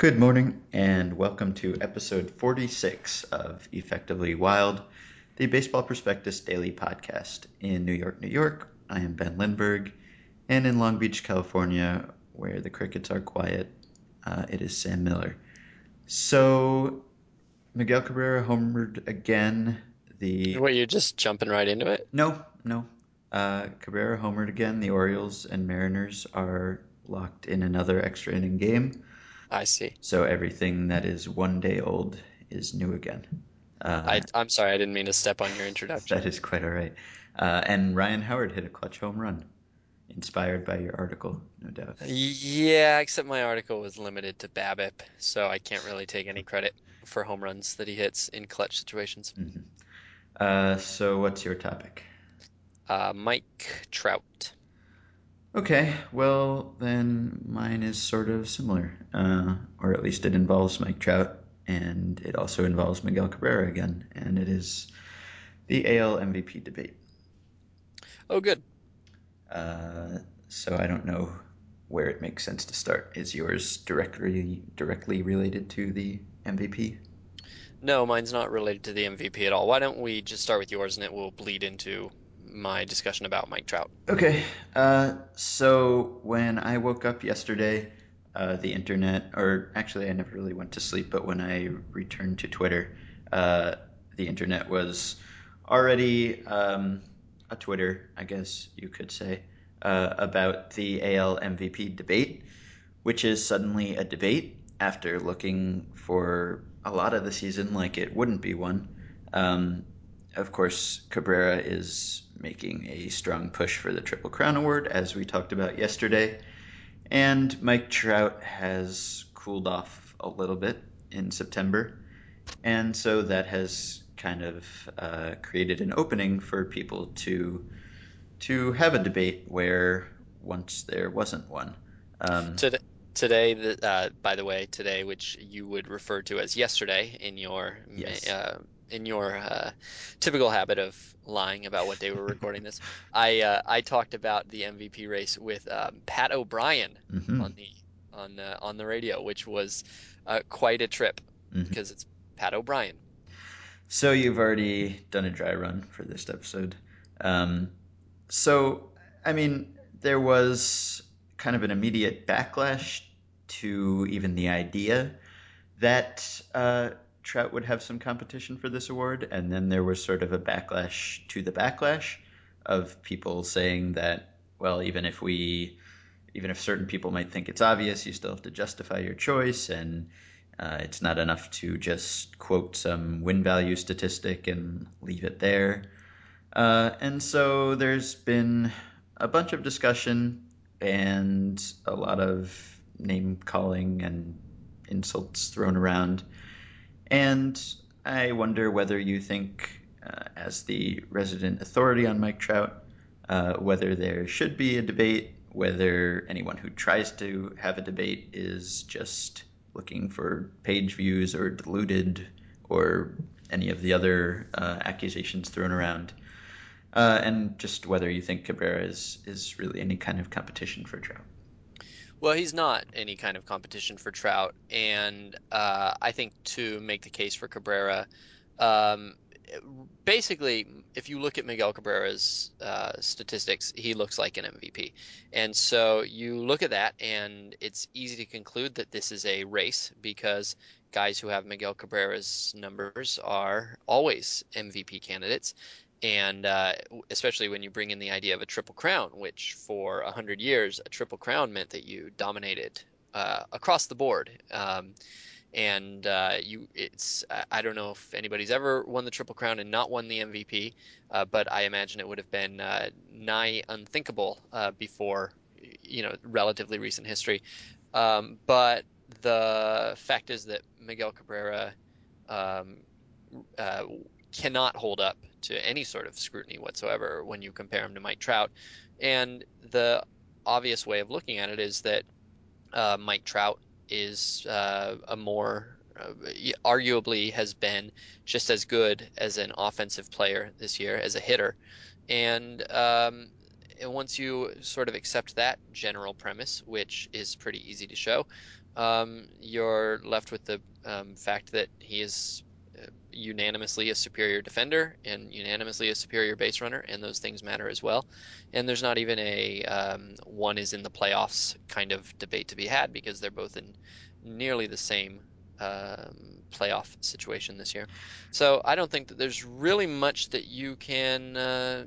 Good morning, and welcome to episode 46 of Effectively Wild, the Baseball Prospectus Daily Podcast. In New York, New York, I am Ben Lindbergh, and in Long Beach, California, where the crickets are quiet, uh, it is Sam Miller. So, Miguel Cabrera homered again. The What, you're just jumping right into it? no, no. Uh, Cabrera homered again. The Orioles and Mariners are locked in another extra inning game. I see. So everything that is one day old is new again. Uh, I, I'm sorry, I didn't mean to step on your introduction. that is quite all right. Uh, and Ryan Howard hit a clutch home run, inspired by your article, no doubt. Yeah, except my article was limited to BABIP, so I can't really take any credit for home runs that he hits in clutch situations. Mhm. Uh, so what's your topic? Uh, Mike Trout. Okay, well then mine is sort of similar, uh, or at least it involves Mike Trout, and it also involves Miguel Cabrera again, and it is the AL MVP debate. Oh, good. Uh, so I don't know where it makes sense to start. Is yours directly directly related to the MVP? No, mine's not related to the MVP at all. Why don't we just start with yours and it will bleed into my discussion about Mike Trout? Okay. Uh, so when I woke up yesterday, uh, the internet, or actually I never really went to sleep, but when I returned to Twitter, uh, the internet was already um, a Twitter, I guess you could say, uh, about the AL MVP debate, which is suddenly a debate after looking for a lot of the season like it wouldn't be one. Um, of course, Cabrera is making a strong push for the Triple Crown Award, as we talked about yesterday. And Mike Trout has cooled off a little bit in September. And so that has kind of uh, created an opening for people to to have a debate where once there wasn't one. Um, Today, today, the, uh, by the way, today, which you would refer to as yesterday in your yes. uh, in your uh, typical habit of lying about what day we're recording this, I uh, I talked about the MVP race with um, Pat O'Brien hmm on the on uh, on the radio, which was uh, quite a trip hmm because it's Pat O'Brien. So you've already done a dry run for this episode. Um, so, I mean, there was kind of an immediate backlash to even the idea that uh, Trout would have some competition for this award, and then there was sort of a backlash to the backlash of people saying that, well, even if we, even if certain people might think it's obvious, you still have to justify your choice, and uh, it's not enough to just quote some win value statistic and leave it there. Uh, and so there's been a bunch of discussion and a lot of name calling and insults thrown around. And I wonder whether you think, uh, as the resident authority on Mike Trout, uh, whether there should be a debate, whether anyone who tries to have a debate is just looking for page views or deluded or any of the other uh, accusations thrown around. Uh, and just whether you think Cabrera is, is really any kind of competition for Trout. Well, he's not any kind of competition for Trout, and uh, I think to make the case for Cabrera, um, basically, if you look at Miguel Cabrera's uh, statistics, he looks like an MVP. And so you look at that, and it's easy to conclude that this is a race because guys who have Miguel Cabrera's numbers are always MVP candidates. And uh, especially when you bring in the idea of a triple crown, which for a hundred years, a triple crown meant that you dominated uh, across the board. Um, and uh, you it's I don't know if anybody's ever won the Triple Crown and not won the MVP, uh, but I imagine it would have been uh, nigh unthinkable uh, before you know relatively recent history. Um, but the fact is that Miguel Cabrera um, cannot hold up to any sort of scrutiny whatsoever when you compare him to Mike Trout, and the obvious way of looking at it is that uh, Mike Trout is uh, a more uh, arguably has been just as good as an offensive player this year as a hitter, and um, once you sort of accept that general premise, which is pretty easy to show, Um, you're left with the um, fact that he is unanimously a superior defender and unanimously a superior base runner, and those things matter as well. And there's not even a um, one is in the playoffs kind of debate to be had because they're both in nearly the same um, playoff situation this year. So I don't think that there's really much that you can uh,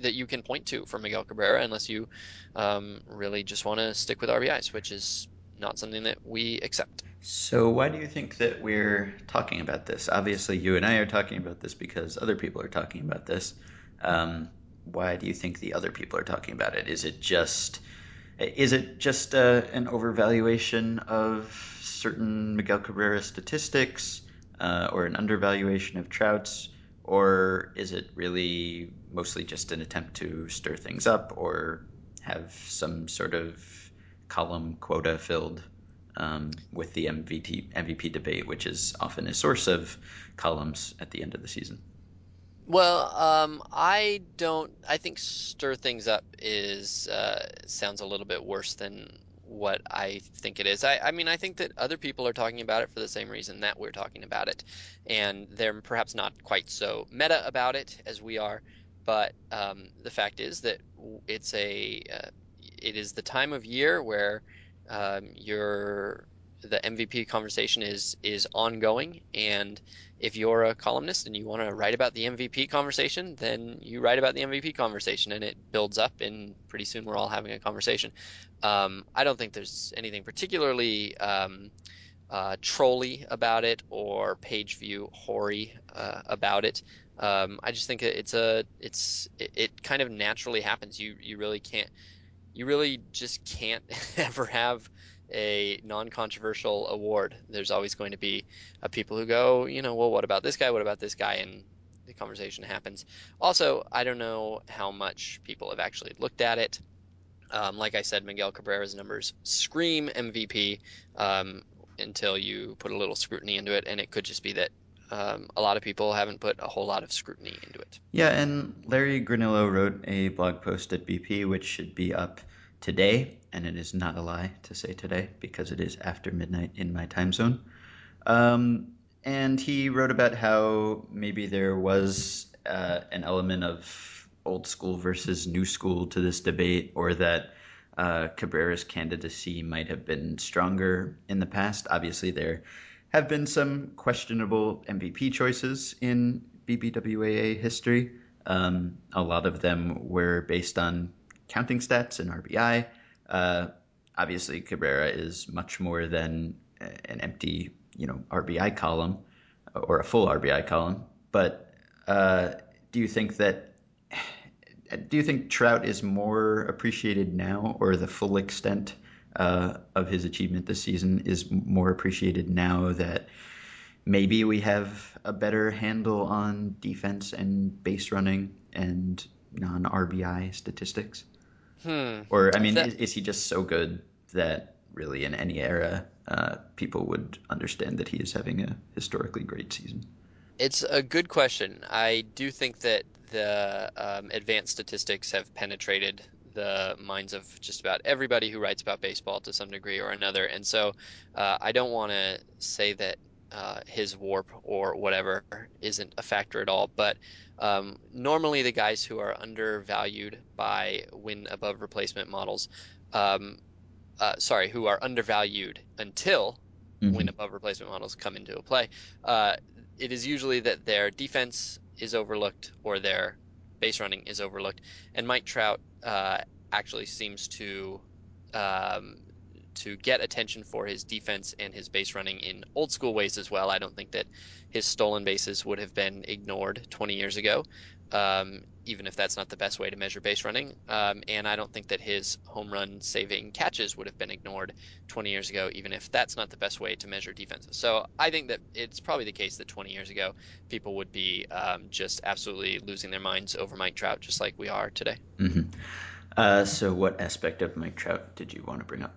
that you can point to for Miguel Cabrera unless you um, really just want to stick with RBIs, which is not something that we accept. So, why do you think that we're talking about this? Obviously, you and I are talking about this because other people are talking about this. Um, why do you think the other people are talking about it? Is it just is it just uh, an overvaluation of certain Miguel Cabrera statistics, uh, or an undervaluation of Trout's, or is it really mostly just an attempt to stir things up or have some sort of column quota filled um, with the MVP, MVP debate, which is often a source of columns at the end of the season? Well, um, I don't. I think stir things up is uh, sounds a little bit worse than what I think it is. I, I mean, I think that other people are talking about it for the same reason that we're talking about it, and they're perhaps not quite so meta about it as we are. But um, the fact is that it's a uh, it is the time of year where um, your the MVP conversation is is ongoing, and if you're a columnist and you want to write about the MVP conversation, then you write about the MVP conversation and it builds up, and pretty soon we're all having a conversation. Um, I don't think there's anything particularly um, uh, trolly about it or page view hoary uh, about it. Um, I just think it's a it's it, it kind of naturally happens. You you really can't you really just can't ever have a non-controversial award. There's always going to be uh, people who go, you know, well, what about this guy? What about this guy? And the conversation happens. Also, I don't know how much people have actually looked at it. Um, like I said, Miguel Cabrera's numbers scream MVP um, until you put a little scrutiny into it, and it could just be that um, a lot of people haven't put a whole lot of scrutiny into it. Yeah, and Larry Granillo wrote a blog post at BP, which should be up today, and it is not a lie to say today because it is after midnight in my time zone. Um, and he wrote about how maybe there was uh, an element of old school versus new school to this debate, or that uh, Cabrera's candidacy might have been stronger in the past. Obviously, there have been some questionable MVP choices in BBWAA history. Um, a lot of them were based on counting stats and RBI. Uh, obviously, Cabrera is much more than an empty, you know, RBI column or a full RBI column. But uh, do you think that do you think Trout is more appreciated now, or the full extent uh, of his achievement this season is more appreciated now that maybe we have a better handle on defense and base running and non RBI statistics? Hmm. Or, I mean, That is, is he just so good that really in any era uh, people would understand that he is having a historically great season? It's a good question. I do think that the um, advanced statistics have penetrated the minds of just about everybody who writes about baseball to some degree or another. And so uh, I don't want to say that uh, his WARP or whatever isn't a factor at all. But um, normally, the guys who are undervalued by win above replacement models um, uh, sorry, who are undervalued until Mm-hmm. above replacement models come into play, uh, it is usually that their defense is overlooked or their base running is overlooked. And Mike Trout uh, actually seems to um, to get attention for his defense and his base running in old school ways as well. I don't think that his stolen bases would have been ignored 20 years ago, um, even if that's not the best way to measure base running. Um, and I don't think that his home run saving catches would have been ignored 20 years ago, even if that's not the best way to measure defenses. So I think that it's probably the case that 20 years ago, people would be um, just absolutely losing their minds over Mike Trout, just like we are today. Mm-hmm. Uh, so, what aspect of Mike Trout did you want to bring up?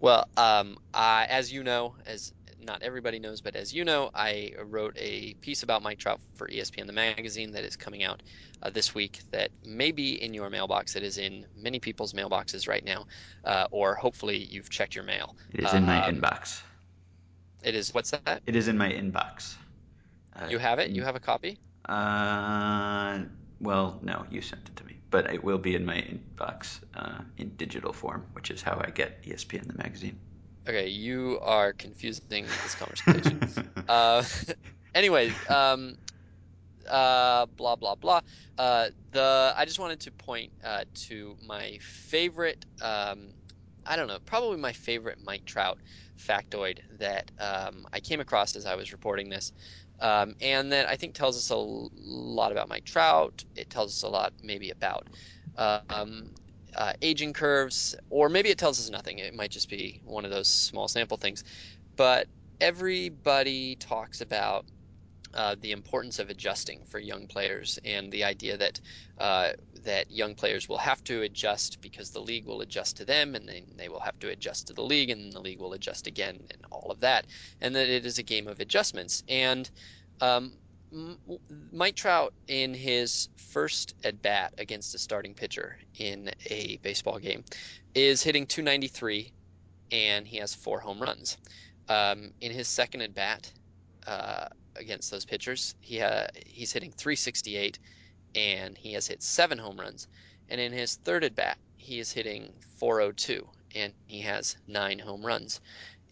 Well, um, I, as you know, as not everybody knows, but as you know, I wrote a piece about Mike Trout for ESPN the magazine that is coming out uh, this week. That may be in your mailbox. It is in many people's mailboxes right now, uh, or hopefully you've checked your mail. It is in my Um, inbox. it is. What's that? It is in my inbox. Uh, You have it. You have a copy. Uh, well, no, you sent it to me, but it will be in my inbox uh, in digital form, which is how I get ESPN the magazine. Okay, you are confusing this conversation. Uh, anyway, um, uh, blah blah blah. Uh, the I just wanted to point uh, to my favorite. Um, I don't know, probably my favorite Mike Trout factoid that um, I came across as I was reporting this, um, and that I think tells us a lot about Mike Trout. It tells us a lot maybe about um, uh, aging curves, or maybe it tells us nothing. It might just be one of those small sample things. But everybody talks about uh, the importance of adjusting for young players and the idea that uh, that young players will have to adjust because the league will adjust to them and then they will have to adjust to the league and the league will adjust again and all of that and that it is a game of adjustments and um, Mike Trout in his first at bat against a starting pitcher in a baseball game is hitting 293 and he has four home runs. Um, in his second at bat, uh, against those pitchers. He he's hitting 368 and he has hit seven home runs. And in his third at bat, he is hitting 402 and he has nine home runs.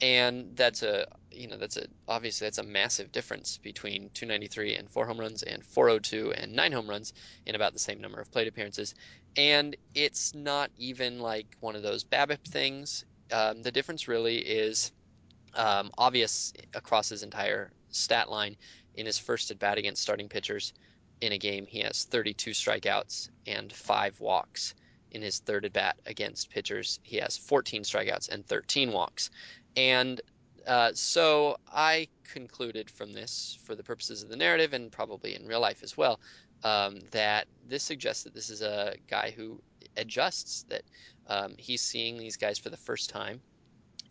And that's a you know that's a obviously that's a massive difference between 293 and four home runs and 402 and nine home runs in about the same number of plate appearances. And it's not even like one of those BABIP things. Um, the difference really is um, obvious across his entire stat line. In his first at bat against starting pitchers in a game, he has 32 strikeouts and five walks. In his third at bat against pitchers, he has 14 strikeouts and 13 walks. And uh, so I concluded from this, for the purposes of the narrative and probably in real life as well, um, that this suggests that this is a guy who adjusts, that um, he's seeing these guys for the first time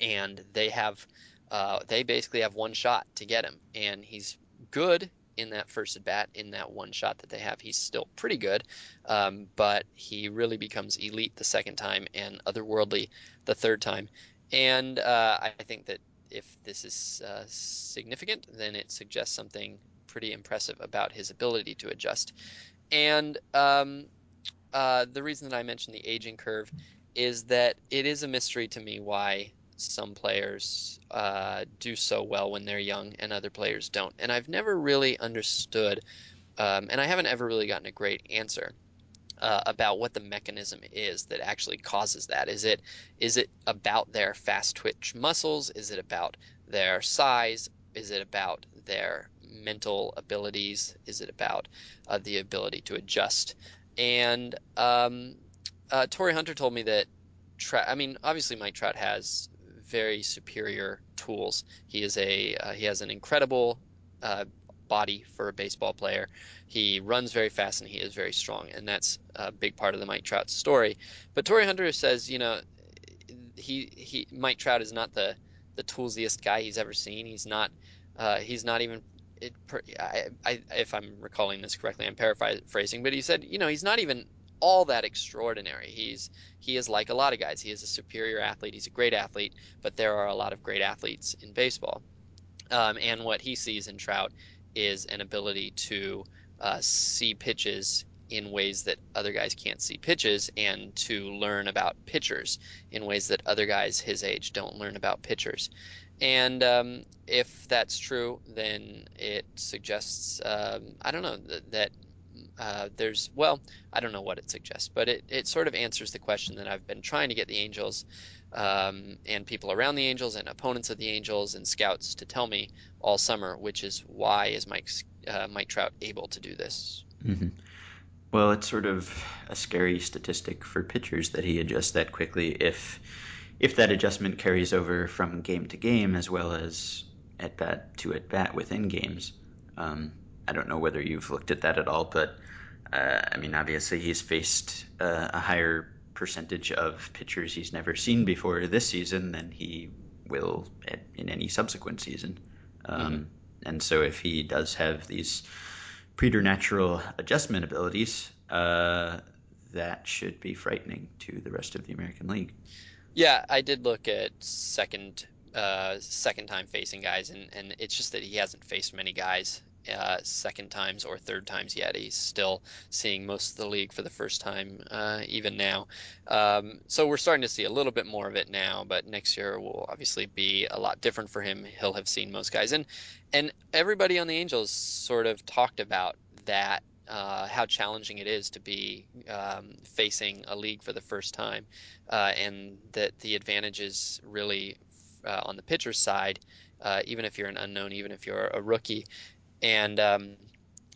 and they have uh, they basically have one shot to get him, and he's good in that first at bat in that one shot that they have. He's still pretty good, um, but he really becomes elite the second time and otherworldly the third time. And uh, I think that if this is uh, significant, then it suggests something pretty impressive about his ability to adjust. And um, uh, the reason that I mentioned the aging curve is that it is a mystery to me why some players uh, do so well when they're young and other players don't. And I've never really understood, um, and I haven't ever really gotten a great answer uh, about what the mechanism is that actually causes that. Is it is it about their fast twitch muscles? Is it about their size? Is it about their mental abilities? Is it about uh, the ability to adjust? And um, uh, Hunter told me that Trout, I mean, obviously Mike Trout has very superior tools. He is a uh, he has an incredible uh, body for a baseball player. He runs very fast and he is very strong, and that's a big part of the Mike Trout story. But Torii Hunter says, you know, he he Mike Trout is not the the toolsiest guy he's ever seen. He's not uh, he's not even it, I, I, if I'm recalling this correctly, I'm paraphrasing, but he said, you know, he's not even all that extraordinary. He's he is like a lot of guys. He is a superior athlete. He's a great athlete, but there are a lot of great athletes in baseball. Um, and what he sees in Trout is an ability to uh, see pitches in ways that other guys can't see pitches and to learn about pitchers in ways that other guys his age don't learn about pitchers. And um, if that's true, then it suggests, um, I don't know, that, that uh, there's, well, I don't know what it suggests, but it, it sort of answers the question that I've been trying to get the Angels um, and people around the Angels and opponents of the Angels and scouts to tell me all summer, which is why is Mike uh, Mike Trout able to do this? Mm-hmm. Well, it's sort of a scary statistic for pitchers that he adjusts that quickly. If if that adjustment carries over from game to game as well as at bat to at bat within games, um, I don't know whether you've looked at that at all, but uh, I mean, obviously he's faced uh, a higher percentage of pitchers he's never seen before this season than he will in any subsequent season. Um, Mhm. And so if he does have these preternatural adjustment abilities, uh, that should be frightening to the rest of the American League. Yeah, I did look at second uh second time facing guys and and it's just that he hasn't faced many guys uh second times or third times yet. He's still seeing most of the league for the first time uh even now. Um so we're starting to see a little bit more of it now, but next year will obviously be a lot different for him. He'll have seen most guys and and everybody on the Angels sort of talked about that uh, how challenging it is to be um, facing a league for the first time uh, and that the advantage is really uh, on the pitcher's side, uh, even if you're an unknown, even if you're a rookie. And um,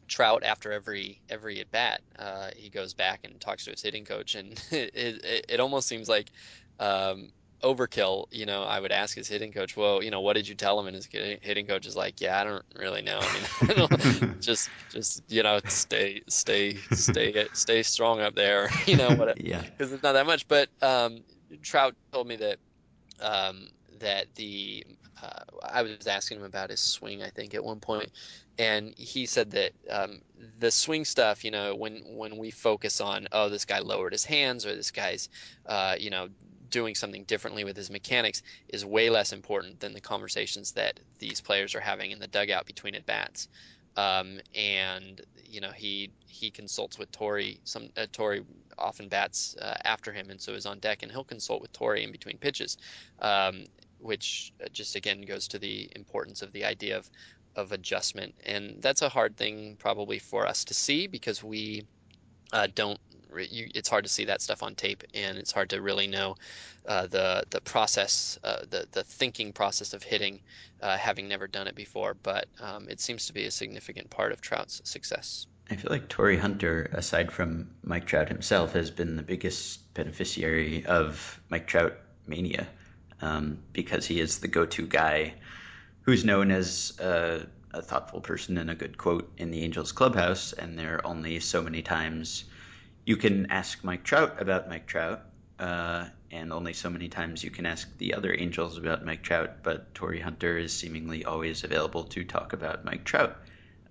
Trout, after every every at bat, uh, he goes back and talks to his hitting coach, and it it, it almost seems like um, overkill. You know, I would ask his hitting coach, "Well, you know, what did you tell him?" And his hitting coach is like, "Yeah, I don't really know. I mean, just just you know, stay stay stay stay strong up there. You know what? yeah. Because it's not that much." But um, Trout told me that um, that the uh, I was asking him about his swing, I think, at one point, and he said that um, the swing stuff, you know, when when we focus on, oh, this guy lowered his hands or this guy's, uh, you know, doing something differently with his mechanics, is way less important than the conversations that these players are having in the dugout between at bats. Um, and you know he he consults with Torii. Some uh, Torii often bats uh, after him, and so is on deck, and he'll consult with Torii in between pitches, um, which uh, just again goes to the importance of the idea of of adjustment, and that's a hard thing probably for us to see because we uh, don't. You, it's hard to see that stuff on tape, and it's hard to really know uh, the the process, uh, the the thinking process of hitting, uh, having never done it before. But um, it seems to be a significant part of Trout's success. I feel like Torii Hunter, aside from Mike Trout himself, has been the biggest beneficiary of Mike Trout mania um, because he is the go-to guy who's known as a, a, thoughtful person and a good quote in the Angels clubhouse. And there are only so many times you can ask Mike Trout about Mike Trout, uh, and only so many times you can ask the other Angels about Mike Trout. But Torii Hunter is seemingly always available to talk about Mike Trout.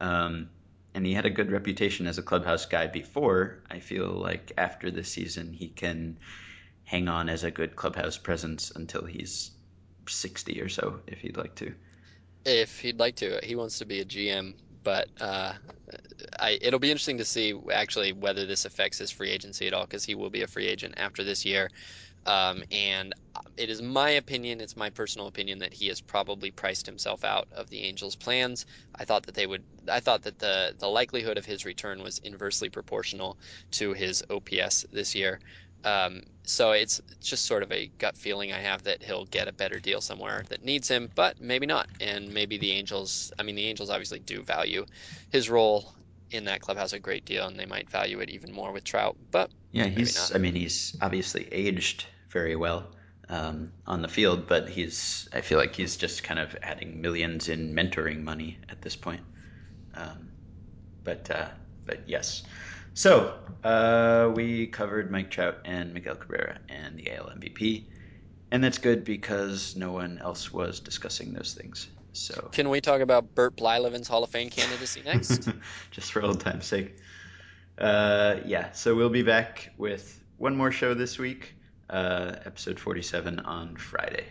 Um, and he had a good reputation as a clubhouse guy before. I feel like after this season, he can hang on as a good clubhouse presence until he's 60 or so, if he'd like to. If he'd like to, he wants to be a GM, but uh, I, it'll be interesting to see actually whether this affects his free agency at all, because he will be a free agent after this year. Um, and it is my opinion, it's my personal opinion that he has probably priced himself out of the Angels' plans. I thought that they would, I thought that the the likelihood of his return was inversely proportional to his OPS this year. Um, so it's just sort of a gut feeling I have that he'll get a better deal somewhere that needs him, but maybe not. And maybe the Angels, I mean, the Angels obviously do value his role in that clubhouse a great deal, and they might value it even more with Trout, but yeah, maybe he's, not. I mean, he's obviously aged very well um, on the field, but he's I feel like he's just kind of adding millions in mentoring money at this point. Um, but uh, but yes. So uh, we covered Mike Trout and Miguel Cabrera and the AL MVP, and that's good because no one else was discussing those things. So can we talk about Bert Blyleven's Hall of Fame candidacy next? just for old time's sake. Uh, yeah, so we'll be back with one more show this week, uh, episode 47 on Friday.